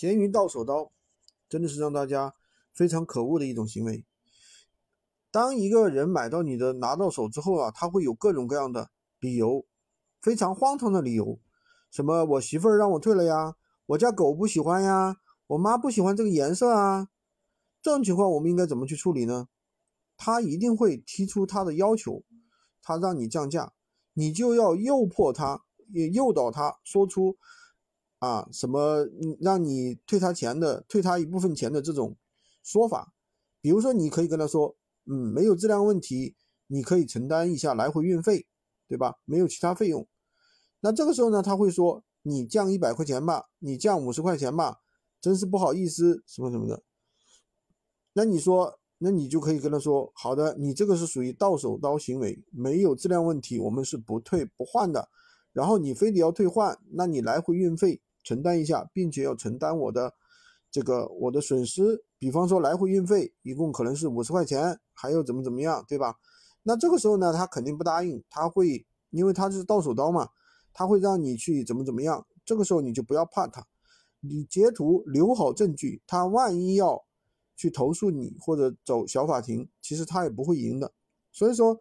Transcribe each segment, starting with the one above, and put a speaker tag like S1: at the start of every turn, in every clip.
S1: 闲鱼到手刀真的是让大家非常可恶的一种行为。当一个人买到你的拿到手之后啊，他会有各种各样的理由，非常荒唐的理由，什么我媳妇儿让我退了呀，我家狗不喜欢呀，我妈不喜欢这个颜色啊，这种情况我们应该怎么去处理呢？他一定会提出他的要求，他让你降价，你就要诱迫他，也诱导他说出。啊，什么让你退他钱的，退他一部分钱的这种说法，比如说，你可以跟他说，嗯，没有质量问题，你可以承担一下来回运费，对吧？没有其他费用。那这个时候呢，他会说，你降一百块钱吧，你降五十块钱吧，真是不好意思，什么什么的。那你说，那你就可以跟他说，好的，你这个是属于到手刀行为，没有质量问题，我们是不退不换的。然后你非得要退换，那你来回运费。承担一下，并且要承担我的这个我的损失，比方说来回运费一共可能是五十块钱，还有怎么怎么样，对吧？那这个时候呢，他肯定不答应，他会因为他是到手刀嘛，他会让你去怎么怎么样。这个时候你就不要怕他，你截图留好证据，他万一要去投诉你或者走小法庭，其实他也不会赢的。所以说，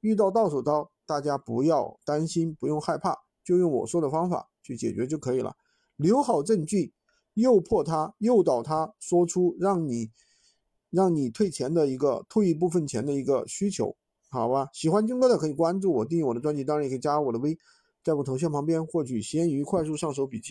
S1: 遇到到手刀，大家不要担心，不用害怕，就用我说的方法去解决就可以了。留好证据，诱迫他，诱导他说出让你让你退钱的一个退一部分钱的一个需求，好吧？喜欢军哥的可以关注我，订阅我的专辑，当然也可以加我的微，在我头像旁边获取闲鱼快速上手笔记。